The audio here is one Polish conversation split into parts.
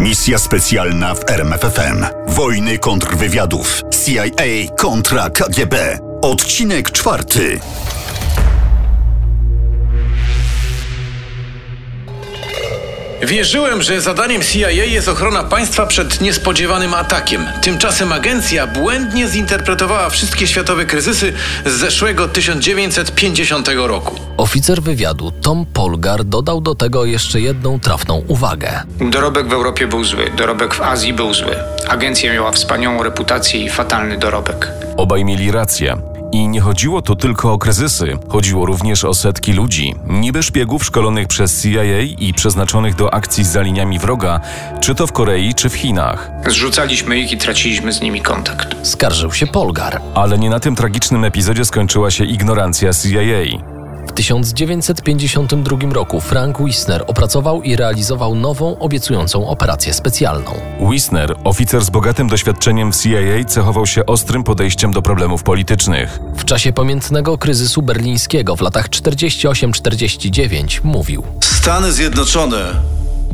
Misja specjalna w RMFFM. Wojny kontrwywiadów. CIA kontra KGB. Odcinek czwarty. Wierzyłem, że zadaniem CIA jest ochrona państwa przed niespodziewanym atakiem. Tymczasem agencja błędnie zinterpretowała wszystkie światowe kryzysy z zeszłego 1950 roku. Oficer wywiadu Tom Polgar dodał do tego jeszcze jedną trafną uwagę. Dorobek w Europie był zły, dorobek w Azji był zły. Agencja miała wspaniałą reputację i fatalny dorobek. Obaj mieli rację. I nie chodziło tu tylko o kryzysy, chodziło również o setki ludzi, niby szpiegów szkolonych przez CIA i przeznaczonych do akcji za liniami wroga, czy to w Korei, czy w Chinach. Zrzucaliśmy ich i traciliśmy z nimi kontakt. Skarżył się Polgar. Ale nie na tym tragicznym epizodzie skończyła się ignorancja CIA. W 1952 roku Frank Wisner opracował i realizował nową, obiecującą operację specjalną. Wisner, oficer z bogatym doświadczeniem w CIA, cechował się ostrym podejściem do problemów politycznych. W czasie pamiętnego kryzysu berlińskiego w latach 48-49 mówił: Stany Zjednoczone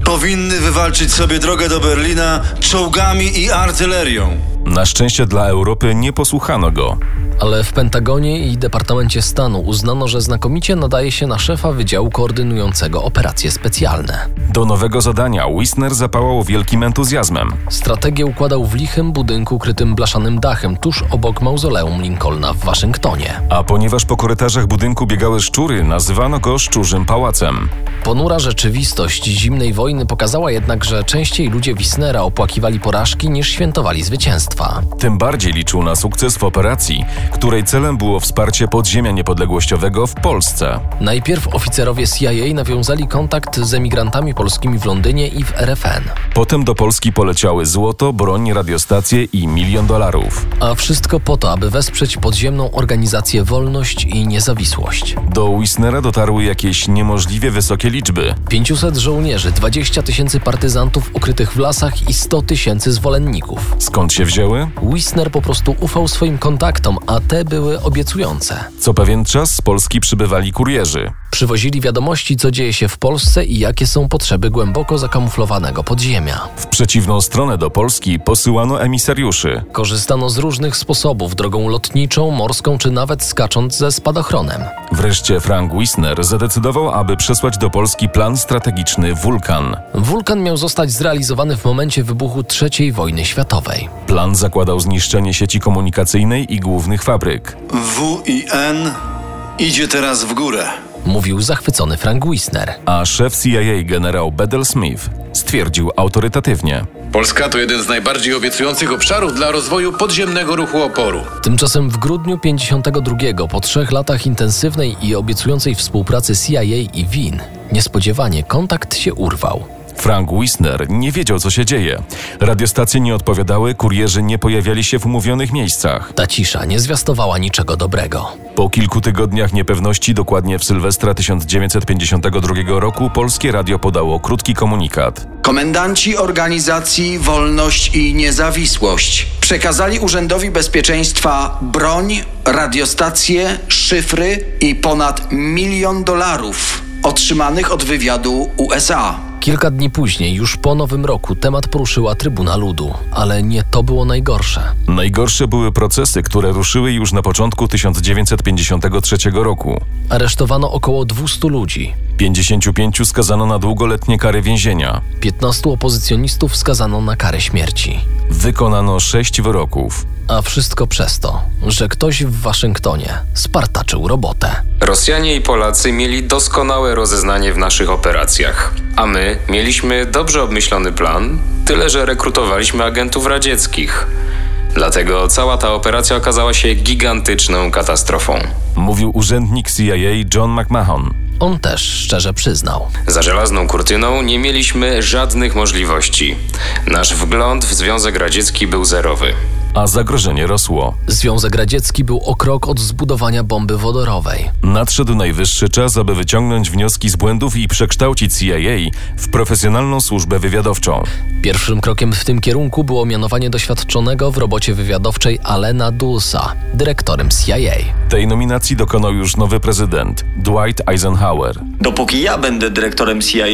powinny wywalczyć sobie drogę do Berlina czołgami i artylerią. Na szczęście dla Europy nie posłuchano go. Ale w Pentagonie i Departamencie Stanu uznano, że znakomicie nadaje się na szefa Wydziału Koordynującego Operacje Specjalne. Do nowego zadania Wisner zapałał wielkim entuzjazmem. Strategię układał w lichym budynku krytym blaszanym dachem tuż obok mauzoleum Lincolna w Waszyngtonie. A ponieważ po korytarzach budynku biegały szczury, nazywano go Szczurzym Pałacem. Ponura rzeczywistość zimnej wojny pokazała jednak, że częściej ludzie Wisnera opłakiwali porażki niż świętowali zwycięstwa. Tym bardziej liczył na sukces w operacji, której celem było wsparcie podziemia niepodległościowego w Polsce. Najpierw oficerowie CIA nawiązali kontakt z emigrantami polskimi w Londynie i w RFN. Potem do Polski poleciały złoto, broń, radiostacje i milion dolarów. A wszystko po to, aby wesprzeć podziemną organizację Wolność i Niezawisłość. Do Wisnera dotarły jakieś niemożliwie wysokie liczby. 500 żołnierzy, 20 tysięcy partyzantów ukrytych w lasach i 100 tysięcy zwolenników. Skąd się wzięły? Wisner po prostu ufał swoim kontaktom, a te były obiecujące. Co pewien czas z Polski przybywali kurierzy. Przywozili wiadomości, co dzieje się w Polsce i jakie są potrzeby głęboko zakamuflowanego podziemia. W przeciwną stronę do Polski posyłano emisariuszy. Korzystano z różnych sposobów, drogą lotniczą, morską czy nawet skacząc ze spadochronem. Wreszcie Frank Wisner zadecydował, aby przesłać do Polski plan strategiczny Wulkan. Wulkan miał zostać zrealizowany w momencie wybuchu III wojny światowej. Plan zakładał zniszczenie sieci komunikacyjnej i głównych fabryk. WIN idzie teraz w górę. Mówił zachwycony Frank Wisner. A szef CIA generał Bedell Smith stwierdził autorytatywnie. Polska to jeden z najbardziej obiecujących obszarów dla rozwoju podziemnego ruchu oporu. Tymczasem w grudniu 52, po trzech latach intensywnej i obiecującej współpracy CIA i WIN, niespodziewanie kontakt się urwał. Frank Wisner nie wiedział, co się dzieje. Radiostacje nie odpowiadały, kurierzy nie pojawiali się w umówionych miejscach. Ta cisza nie zwiastowała niczego dobrego. Po kilku tygodniach niepewności, dokładnie w Sylwestra 1952 roku, polskie radio podało krótki komunikat. Komendanci organizacji Wolność i Niezawisłość przekazali Urzędowi Bezpieczeństwa broń, radiostacje, szyfry i ponad milion dolarów otrzymanych od wywiadu USA. Kilka dni później, już po nowym roku, temat poruszyła Trybuna Ludu, ale nie to było najgorsze. Najgorsze były procesy, które ruszyły już na początku 1953 roku. Aresztowano około 200 ludzi. 55 skazano na długoletnie kary więzienia. 15 opozycjonistów skazano na karę śmierci. Wykonano sześć wyroków. A wszystko przez to, że ktoś w Waszyngtonie spartaczył robotę. Rosjanie i Polacy mieli doskonałe rozeznanie w naszych operacjach, a my mieliśmy dobrze obmyślony plan, tyle że rekrutowaliśmy agentów radzieckich. Dlatego cała ta operacja okazała się gigantyczną katastrofą. Mówił urzędnik CIA John McMahon. On też szczerze przyznał. Za żelazną kurtyną nie mieliśmy żadnych możliwości. Nasz wgląd w Związek Radziecki był zerowy. A zagrożenie rosło. Związek Radziecki był o krok od zbudowania bomby wodorowej. Nadszedł najwyższy czas, aby wyciągnąć wnioski z błędów i przekształcić CIA w profesjonalną służbę wywiadowczą. Pierwszym krokiem w tym kierunku było mianowanie doświadczonego w robocie wywiadowczej Alena Dulsa dyrektorem CIA. Tej nominacji dokonał już nowy prezydent, Dwight Eisenhower. Dopóki ja będę dyrektorem CIA,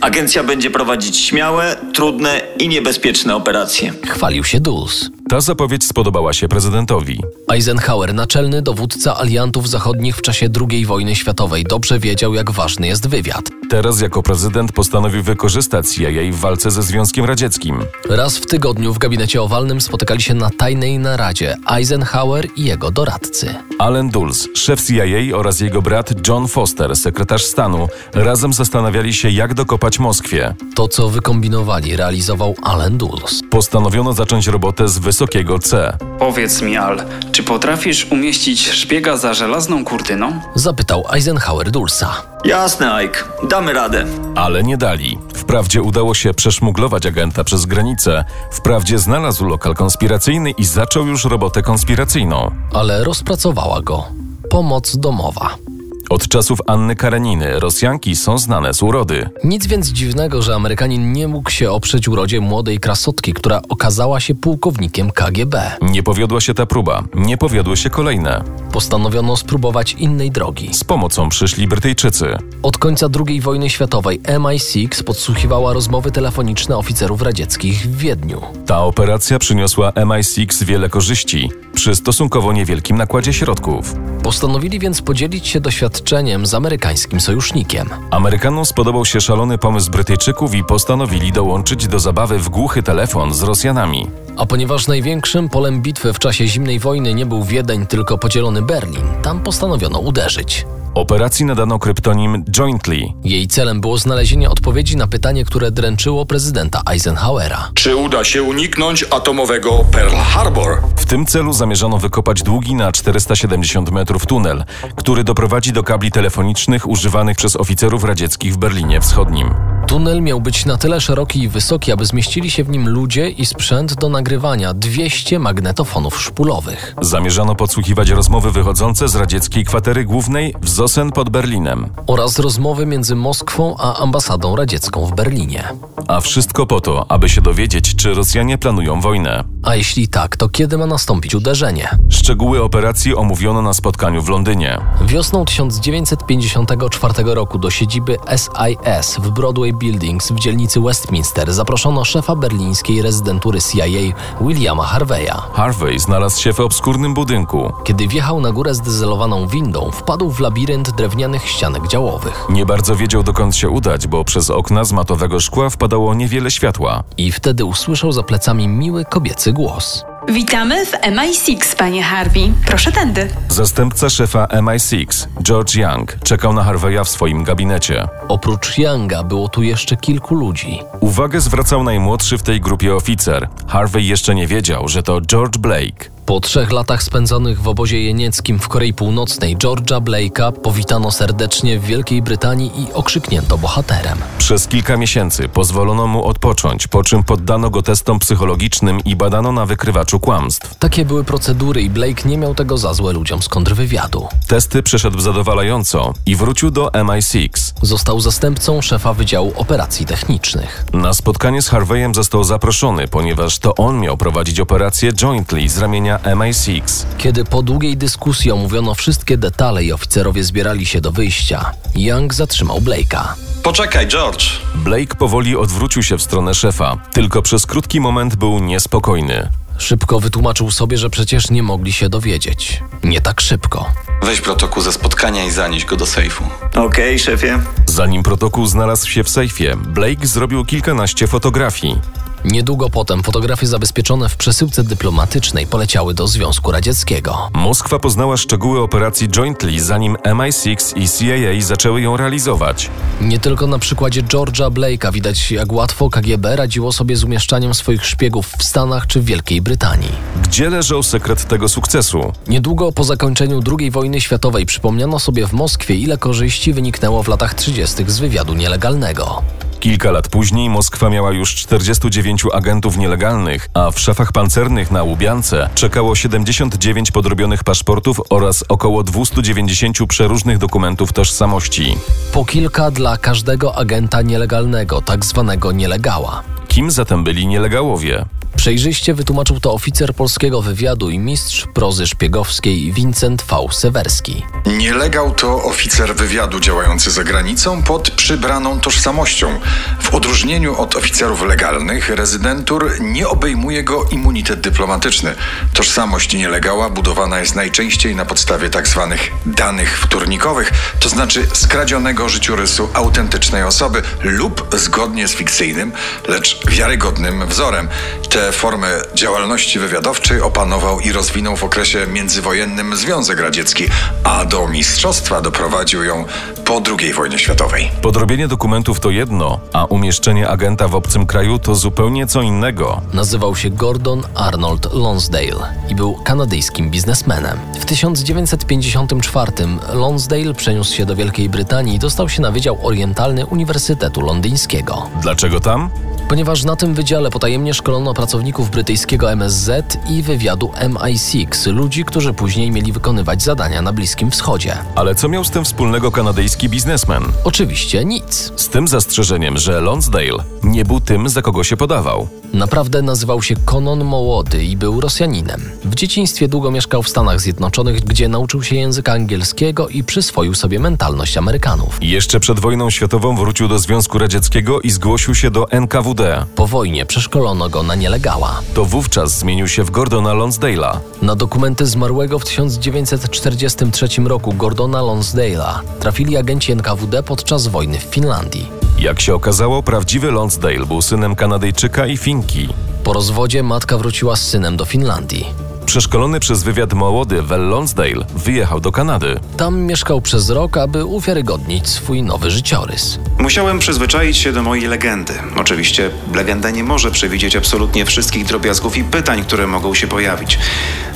agencja będzie prowadzić śmiałe, trudne i niebezpieczne operacje. Chwalił się Dulles. Ta zapowiedź spodobała się prezydentowi. Eisenhower, naczelny dowódca aliantów zachodnich w czasie II wojny światowej, dobrze wiedział, jak ważny jest wywiad. Teraz jako prezydent postanowił wykorzystać CIA w walce ze Związkiem Radzieckim. Raz w tygodniu w gabinecie owalnym spotykali się na tajnej naradzie Eisenhower i jego doradcy. Allen Dulles, szef CIA oraz jego brat John Foster, sekretarz stanu, razem zastanawiali się, jak dokopać Moskwie. To, co wykombinowali, realizował Allen Dulles. Postanowiono zacząć robotę z wysokiego C. Powiedz mi, Al, czy potrafisz umieścić szpiega za żelazną kurtyną? Zapytał Eisenhower Dulsa. Jasne, Ike, damy radę. Ale nie dali. Wprawdzie udało się przeszmuglować agenta przez granicę, wprawdzie znalazł lokal konspiracyjny i zaczął już robotę konspiracyjną. Ale rozpracowała go. Pomoc domowa. Od czasów Anny Kareniny Rosjanki są znane z urody. Nic więc dziwnego, że Amerykanin nie mógł się oprzeć urodzie młodej krasotki, która okazała się pułkownikiem KGB. Nie powiodła się ta próba, nie powiodły się kolejne. Postanowiono spróbować innej drogi. Z pomocą przyszli Brytyjczycy. Od końca II wojny światowej MI6 podsłuchiwała rozmowy telefoniczne oficerów radzieckich w Wiedniu. Ta operacja przyniosła MI6 wiele korzyści przy stosunkowo niewielkim nakładzie środków. Postanowili więc podzielić się doświadczeniem z amerykańskim sojusznikiem. Amerykanom spodobał się szalony pomysł Brytyjczyków i postanowili dołączyć do zabawy w głuchy telefon z Rosjanami. A ponieważ największym polem bitwy w czasie zimnej wojny nie był Wiedeń, tylko podzielony Berlin, tam postanowiono uderzyć. Operacji nadano kryptonim Jointly. Jej celem było znalezienie odpowiedzi na pytanie, które dręczyło prezydenta Eisenhowera. Czy uda się uniknąć atomowego Pearl Harbor? W tym celu zamierzano wykopać długi na 470 metrów tunel, który doprowadzi do kabli telefonicznych używanych przez oficerów radzieckich w Berlinie Wschodnim. Tunel miał być na tyle szeroki i wysoki, aby zmieścili się w nim ludzie i sprzęt do nagrywania 200 magnetofonów szpulowych. Zamierzano podsłuchiwać rozmowy wychodzące z radzieckiej kwatery głównej w Zosen pod Berlinem. Oraz rozmowy między Moskwą a ambasadą radziecką w Berlinie. A wszystko po to, aby się dowiedzieć, czy Rosjanie planują wojnę. A jeśli tak, to kiedy ma nastąpić uderzenie? Szczegóły operacji omówiono na spotkaniu w Londynie. Wiosną 1954 roku do siedziby SIS w Broadway Buildings w dzielnicy Westminster zaproszono szefa berlińskiej rezydentury CIA Williama Harveya. Harvey znalazł się w obskurnym budynku. Kiedy wjechał na górę zdezelowaną windą, wpadł w labirynt drewnianych ścianek działowych. Nie bardzo wiedział dokąd się udać, bo przez okna z matowego szkła wpadało niewiele światła. I wtedy usłyszał za plecami miły kobiecy głos. Witamy w MI6, panie Harvey. Proszę tędy. Zastępca szefa MI6, George Young, czekał na Harveya w swoim gabinecie. Oprócz Younga było tu jeszcze kilku ludzi. Uwagę zwracał najmłodszy w tej grupie oficer. Harvey jeszcze nie wiedział, że to George Blake. Po trzech latach spędzonych w obozie jenieckim w Korei Północnej George'a Blake'a powitano serdecznie w Wielkiej Brytanii i okrzyknięto bohaterem. Przez kilka miesięcy pozwolono mu odpocząć, po czym poddano go testom psychologicznym i badano na wykrywaczu kłamstw. Takie były procedury i Blake nie miał tego za złe ludziom z kontrwywiadu. Testy przeszedł zadowalająco i wrócił do MI6. Został zastępcą szefa Wydziału Operacji Technicznych. Na spotkanie z Harveyem został zaproszony, ponieważ to on miał prowadzić operację Jointly z ramienia MI6. Kiedy po długiej dyskusji omówiono wszystkie detale i oficerowie zbierali się do wyjścia, Young zatrzymał Blake'a. Poczekaj, George. Blake powoli odwrócił się w stronę szefa, tylko przez krótki moment był niespokojny. Szybko wytłumaczył sobie, że przecież nie mogli się dowiedzieć. Nie tak szybko. Weź protokół ze spotkania i zanieś go do sejfu. Okej, okay, szefie. Zanim protokół znalazł się w sejfie, Blake zrobił kilkanaście fotografii. Niedługo potem fotografie zabezpieczone w przesyłce dyplomatycznej poleciały do Związku Radzieckiego. Moskwa poznała szczegóły operacji Jointly, zanim MI6 i CIA zaczęły ją realizować. Nie tylko na przykładzie George'a Blake'a widać, jak łatwo KGB radziło sobie z umieszczaniem swoich szpiegów w Stanach czy w Wielkiej Brytanii. Gdzie leżał sekret tego sukcesu? Niedługo po zakończeniu II wojny światowej przypomniano sobie w Moskwie, ile korzyści wyniknęło w latach 30. z wywiadu nielegalnego. Kilka lat później Moskwa miała już 49 agentów nielegalnych, a w szafach pancernych na Łubiance czekało 79 podrobionych paszportów oraz około 290 przeróżnych dokumentów tożsamości. Po kilka dla każdego agenta nielegalnego, tak zwanego nielegała. Kim zatem byli nielegałowie? Przejrzyście wytłumaczył to oficer polskiego wywiadu i mistrz prozy szpiegowskiej Vincent V. Sewerski. Nielegał to oficer wywiadu działający za granicą pod przybraną tożsamością. W odróżnieniu od oficerów legalnych, rezydentur nie obejmuje go immunitet dyplomatyczny. Tożsamość nielegała budowana jest najczęściej na podstawie tzw. Tak danych wtórnikowych, to znaczy skradzionego życiorysu autentycznej osoby lub zgodnie z fikcyjnym, lecz wiarygodnym wzorem. Te formy działalności wywiadowczej opanował i rozwinął w okresie międzywojennym Związek Radziecki, a do mistrzostwa doprowadził ją po II wojnie światowej. Podrobienie dokumentów to jedno, a umieszczenie agenta w obcym kraju to zupełnie co innego. Nazywał się Gordon Arnold Lonsdale i był kanadyjskim biznesmenem. W 1954 Lonsdale przeniósł się do Wielkiej Brytanii i dostał się na Wydział Orientalny Uniwersytetu Londyńskiego. Dlaczego tam? Ponieważ na tym wydziale potajemnie szkolono pracowników brytyjskiego MSZ i wywiadu MI6, ludzi, którzy później mieli wykonywać zadania na Bliskim Wschodzie. Ale co miał z tym wspólnego kanadyjski biznesmen? Oczywiście nic. Z tym zastrzeżeniem, że Lonsdale nie był tym, za kogo się podawał. Naprawdę nazywał się Conon Mołody i był Rosjaninem. W dzieciństwie długo mieszkał w Stanach Zjednoczonych, gdzie nauczył się języka angielskiego i przyswoił sobie mentalność Amerykanów. Jeszcze przed wojną światową wrócił do Związku Radzieckiego i zgłosił się do NKWD. Po wojnie przeszkolono go na nielegała. To wówczas zmienił się w Gordona Lonsdale'a. Na dokumenty zmarłego w 1943 roku Gordona Lonsdale'a trafili agenci NKWD podczas wojny w Finlandii. Jak się okazało, prawdziwy Lonsdale był synem Kanadyjczyka i Finki. Po rozwodzie matka wróciła z synem do Finlandii. Przeszkolony przez wywiad młody Vel Lonsdale wyjechał do Kanady. Tam mieszkał przez rok, aby uwiarygodnić swój nowy życiorys. Musiałem przyzwyczaić się do mojej legendy. Oczywiście legenda nie może przewidzieć absolutnie wszystkich drobiazgów i pytań, które mogą się pojawić.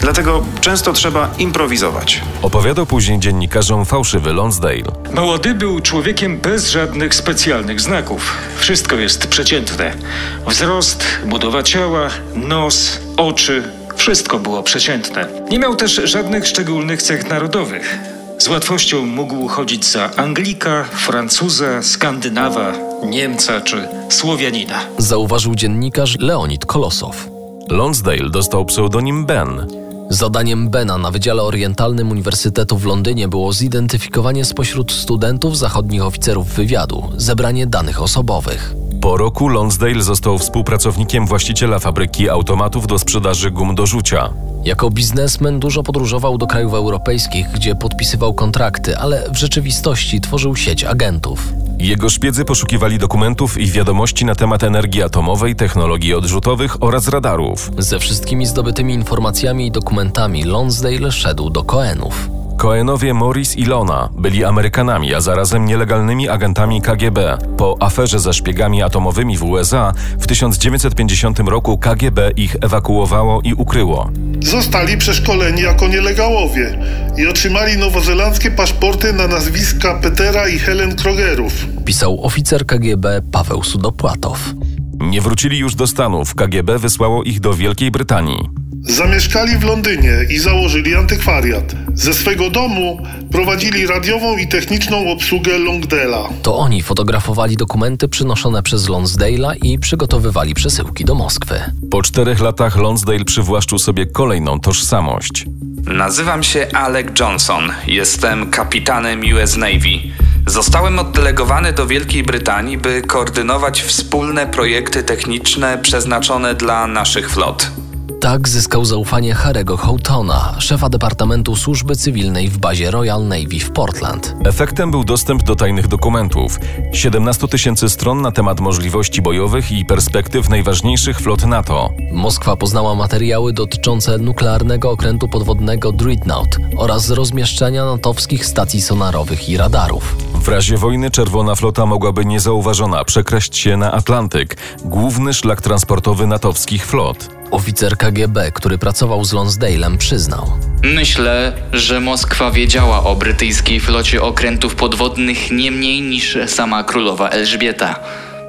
Dlatego często trzeba improwizować. Opowiadał później dziennikarzom fałszywy Lonsdale. Młody był człowiekiem bez żadnych specjalnych znaków. Wszystko jest przeciętne. Wzrost, budowa ciała, nos, oczy, wszystko było przeciętne. Nie miał też żadnych szczególnych cech narodowych. Z łatwością mógł chodzić za Anglika, Francuza, Skandynawa, Niemca czy Słowianina. Zauważył dziennikarz Leonid Kolosow. Lonsdale dostał pseudonim Ben. Zadaniem Bena na Wydziale Orientalnym Uniwersytetu w Londynie było zidentyfikowanie spośród studentów zachodnich oficerów wywiadu, zebranie danych osobowych. Po roku Lonsdale został współpracownikiem właściciela fabryki automatów do sprzedaży gum do rzucia. Jako biznesmen dużo podróżował do krajów europejskich, gdzie podpisywał kontrakty, ale w rzeczywistości tworzył sieć agentów. Jego szpiedzy poszukiwali dokumentów i wiadomości na temat energii atomowej, technologii odrzutowych oraz radarów. Ze wszystkimi zdobytymi informacjami i dokumentami Lonsdale szedł do Cohenów. Cohenowie Morris i Lona byli Amerykanami, a zarazem nielegalnymi agentami KGB. Po aferze ze szpiegami atomowymi w USA w 1950 roku KGB ich ewakuowało i ukryło. Zostali przeszkoleni jako nielegałowie i otrzymali nowozelandzkie paszporty na nazwiska Petera i Helen Krogerów. Pisał oficer KGB Paweł Sudopłatow. Nie wrócili już do Stanów. KGB wysłało ich do Wielkiej Brytanii. Zamieszkali w Londynie i założyli antykwariat. Ze swego domu prowadzili radiową i techniczną obsługę Longdale'a. To oni fotografowali dokumenty przynoszone przez Lonsdale'a i przygotowywali przesyłki do Moskwy. Po czterech latach Lonsdale przywłaszczył sobie kolejną tożsamość. Nazywam się Alec Johnson. Jestem kapitanem US Navy. Zostałem oddelegowany do Wielkiej Brytanii, by koordynować wspólne projekty techniczne przeznaczone dla naszych flot. Tak zyskał zaufanie Harego Houghtona, szefa Departamentu Służby Cywilnej w bazie Royal Navy w Portland. Efektem był dostęp do tajnych dokumentów. 17 tysięcy stron na temat możliwości bojowych i perspektyw najważniejszych flot NATO. Moskwa poznała materiały dotyczące nuklearnego okrętu podwodnego Dreadnought oraz rozmieszczenia natowskich stacji sonarowych i radarów. W razie wojny Czerwona Flota mogłaby niezauważona przekraść się na Atlantyk, główny szlak transportowy natowskich flot. Oficer KGB, który pracował z Lonsdale'em, przyznał. Myślę, że Moskwa wiedziała o brytyjskiej flocie okrętów podwodnych nie mniej niż sama królowa Elżbieta.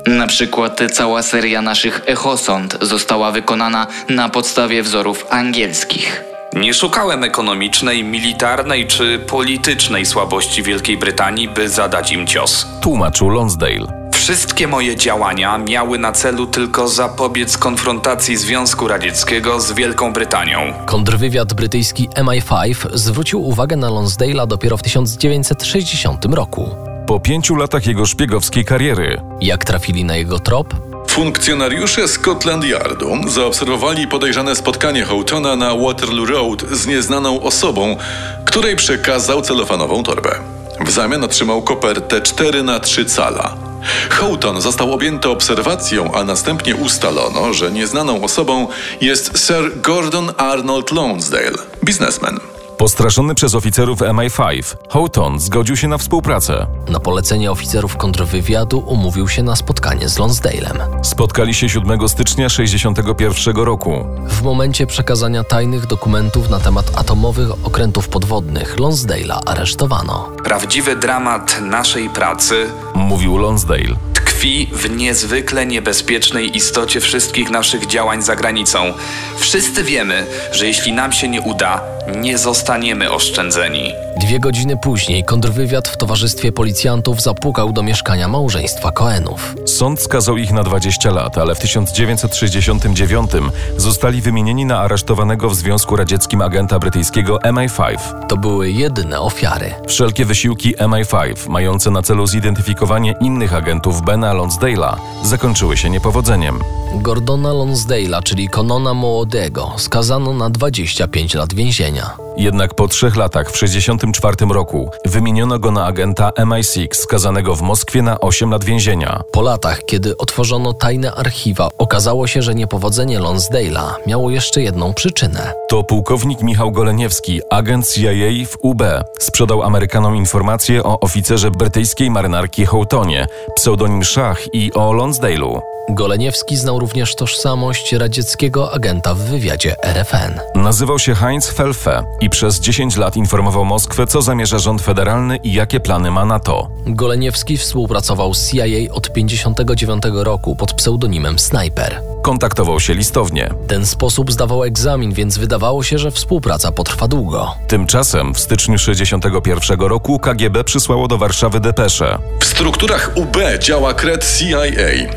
Na przykład cała seria naszych echosond została wykonana na podstawie wzorów angielskich. Nie szukałem ekonomicznej, militarnej czy politycznej słabości Wielkiej Brytanii, by zadać im cios. Tłumaczył Lonsdale. Wszystkie moje działania miały na celu tylko zapobiec konfrontacji Związku Radzieckiego z Wielką Brytanią. Kontrwywiad brytyjski MI5 zwrócił uwagę na Lonsdale'a dopiero w 1960 roku. Po pięciu latach jego szpiegowskiej kariery. Jak trafili na jego trop? Funkcjonariusze Scotland Yardu zaobserwowali podejrzane spotkanie Houghtona na Waterloo Road z nieznaną osobą, której przekazał celofanową torbę. W zamian otrzymał kopertę 4 na 3 cala. Houghton został objęty obserwacją, a następnie ustalono, że nieznaną osobą jest Sir Gordon Arnold Lonsdale, biznesmen. Postraszony przez oficerów MI5, Houghton zgodził się na współpracę. Na polecenie oficerów kontrwywiadu umówił się na spotkanie z Lonsdale'em. Spotkali się 7 stycznia 1961 roku. W momencie przekazania tajnych dokumentów na temat atomowych okrętów podwodnych Lonsdale'a aresztowano. Prawdziwy dramat naszej pracy, mówił Lonsdale, tkwi w niezwykle niebezpiecznej istocie wszystkich naszych działań za granicą. Wszyscy wiemy, że jeśli nam się nie uda, nie zostaniemy oszczędzeni. Dwie godziny później kontrwywiad w towarzystwie policjantów zapukał do mieszkania małżeństwa Cohenów. Sąd skazał ich na 20 lat, ale w 1969 zostali wymienieni na aresztowanego w Związku Radzieckim agenta brytyjskiego MI5. To były jedyne ofiary. Wszelkie wysiłki MI5, mające na celu zidentyfikowanie innych agentów Bena Lonsdale'a, zakończyły się niepowodzeniem. Gordona Lonsdale'a, czyli Conona Młodego, skazano na 25 lat więzienia. Jednak po trzech latach, w 1964 roku, wymieniono go na agenta MI6 skazanego w Moskwie na 8 lat więzienia. Po latach, kiedy otworzono tajne archiwa, okazało się, że niepowodzenie Lonsdale'a miało jeszcze jedną przyczynę. To pułkownik Michał Goleniewski, agent CIA w UB, sprzedał Amerykanom informacje o oficerze brytyjskiej marynarki Houghtonie, pseudonim Szach i o Lonsdale'u. Goleniewski znał również tożsamość radzieckiego agenta w wywiadzie RFN. Nazywał się Heinz Felfe i przez 10 lat informował Moskwę, co zamierza rząd federalny i jakie plany ma NATO. Goleniewski współpracował z CIA od 1959 roku pod pseudonimem Sniper. Kontaktował się listownie. Ten sposób zdawał egzamin, więc wydawało się, że współpraca potrwa długo. Tymczasem w styczniu 1961 roku KGB przysłało do Warszawy depeszę. W strukturach UB działa kred CIA.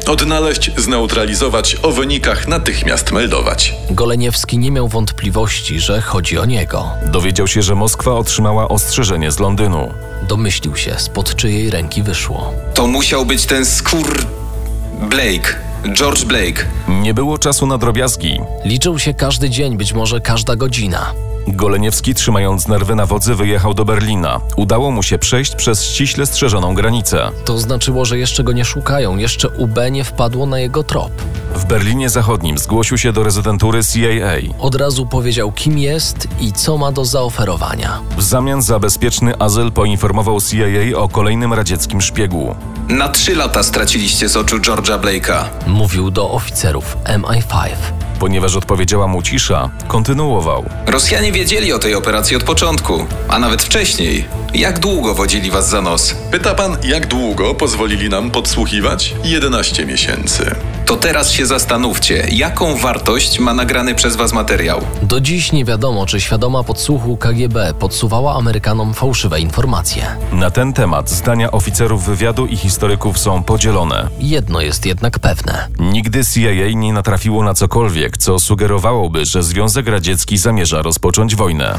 Odnaleźć, zneutralizować, o wynikach natychmiast meldować. Goleniewski nie miał wątpliwości, że chodzi o niego. Dowiedział się, że Moskwa otrzymała ostrzeżenie z Londynu. Domyślił się, spod czyjej ręki wyszło. To musiał być ten skór... Blake. George Blake. Nie było czasu na drobiazgi. Liczył się każdy dzień, być może każda godzina. Goleniewski, trzymając nerwy na wodzy, wyjechał do Berlina. Udało mu się przejść przez ściśle strzeżoną granicę. To znaczyło, że jeszcze go nie szukają, jeszcze UB nie wpadło na jego trop. W Berlinie Zachodnim zgłosił się do rezydentury CIA. Od razu powiedział, kim jest i co ma do zaoferowania. W zamian za bezpieczny azyl poinformował CIA o kolejnym radzieckim szpiegu. Na trzy lata straciliście z oczu George'a Blake'a. Mówił do oficerów MI5. Ponieważ odpowiedziała mu cisza, kontynuował. Rosjanie wiedzieli o tej operacji od początku, a nawet wcześniej. Jak długo wodzili was za nos? Pyta pan, jak długo pozwolili nam podsłuchiwać? 11 miesięcy. To teraz się zastanówcie, jaką wartość ma nagrany przez was materiał. Do dziś nie wiadomo, czy świadoma podsłuchu KGB podsuwała Amerykanom fałszywe informacje. Na ten temat zdania oficerów wywiadu i historyków są podzielone. Jedno jest jednak pewne. Nigdy CIA nie natrafiło na cokolwiek, co sugerowałoby, że Związek Radziecki zamierza rozpocząć wojnę.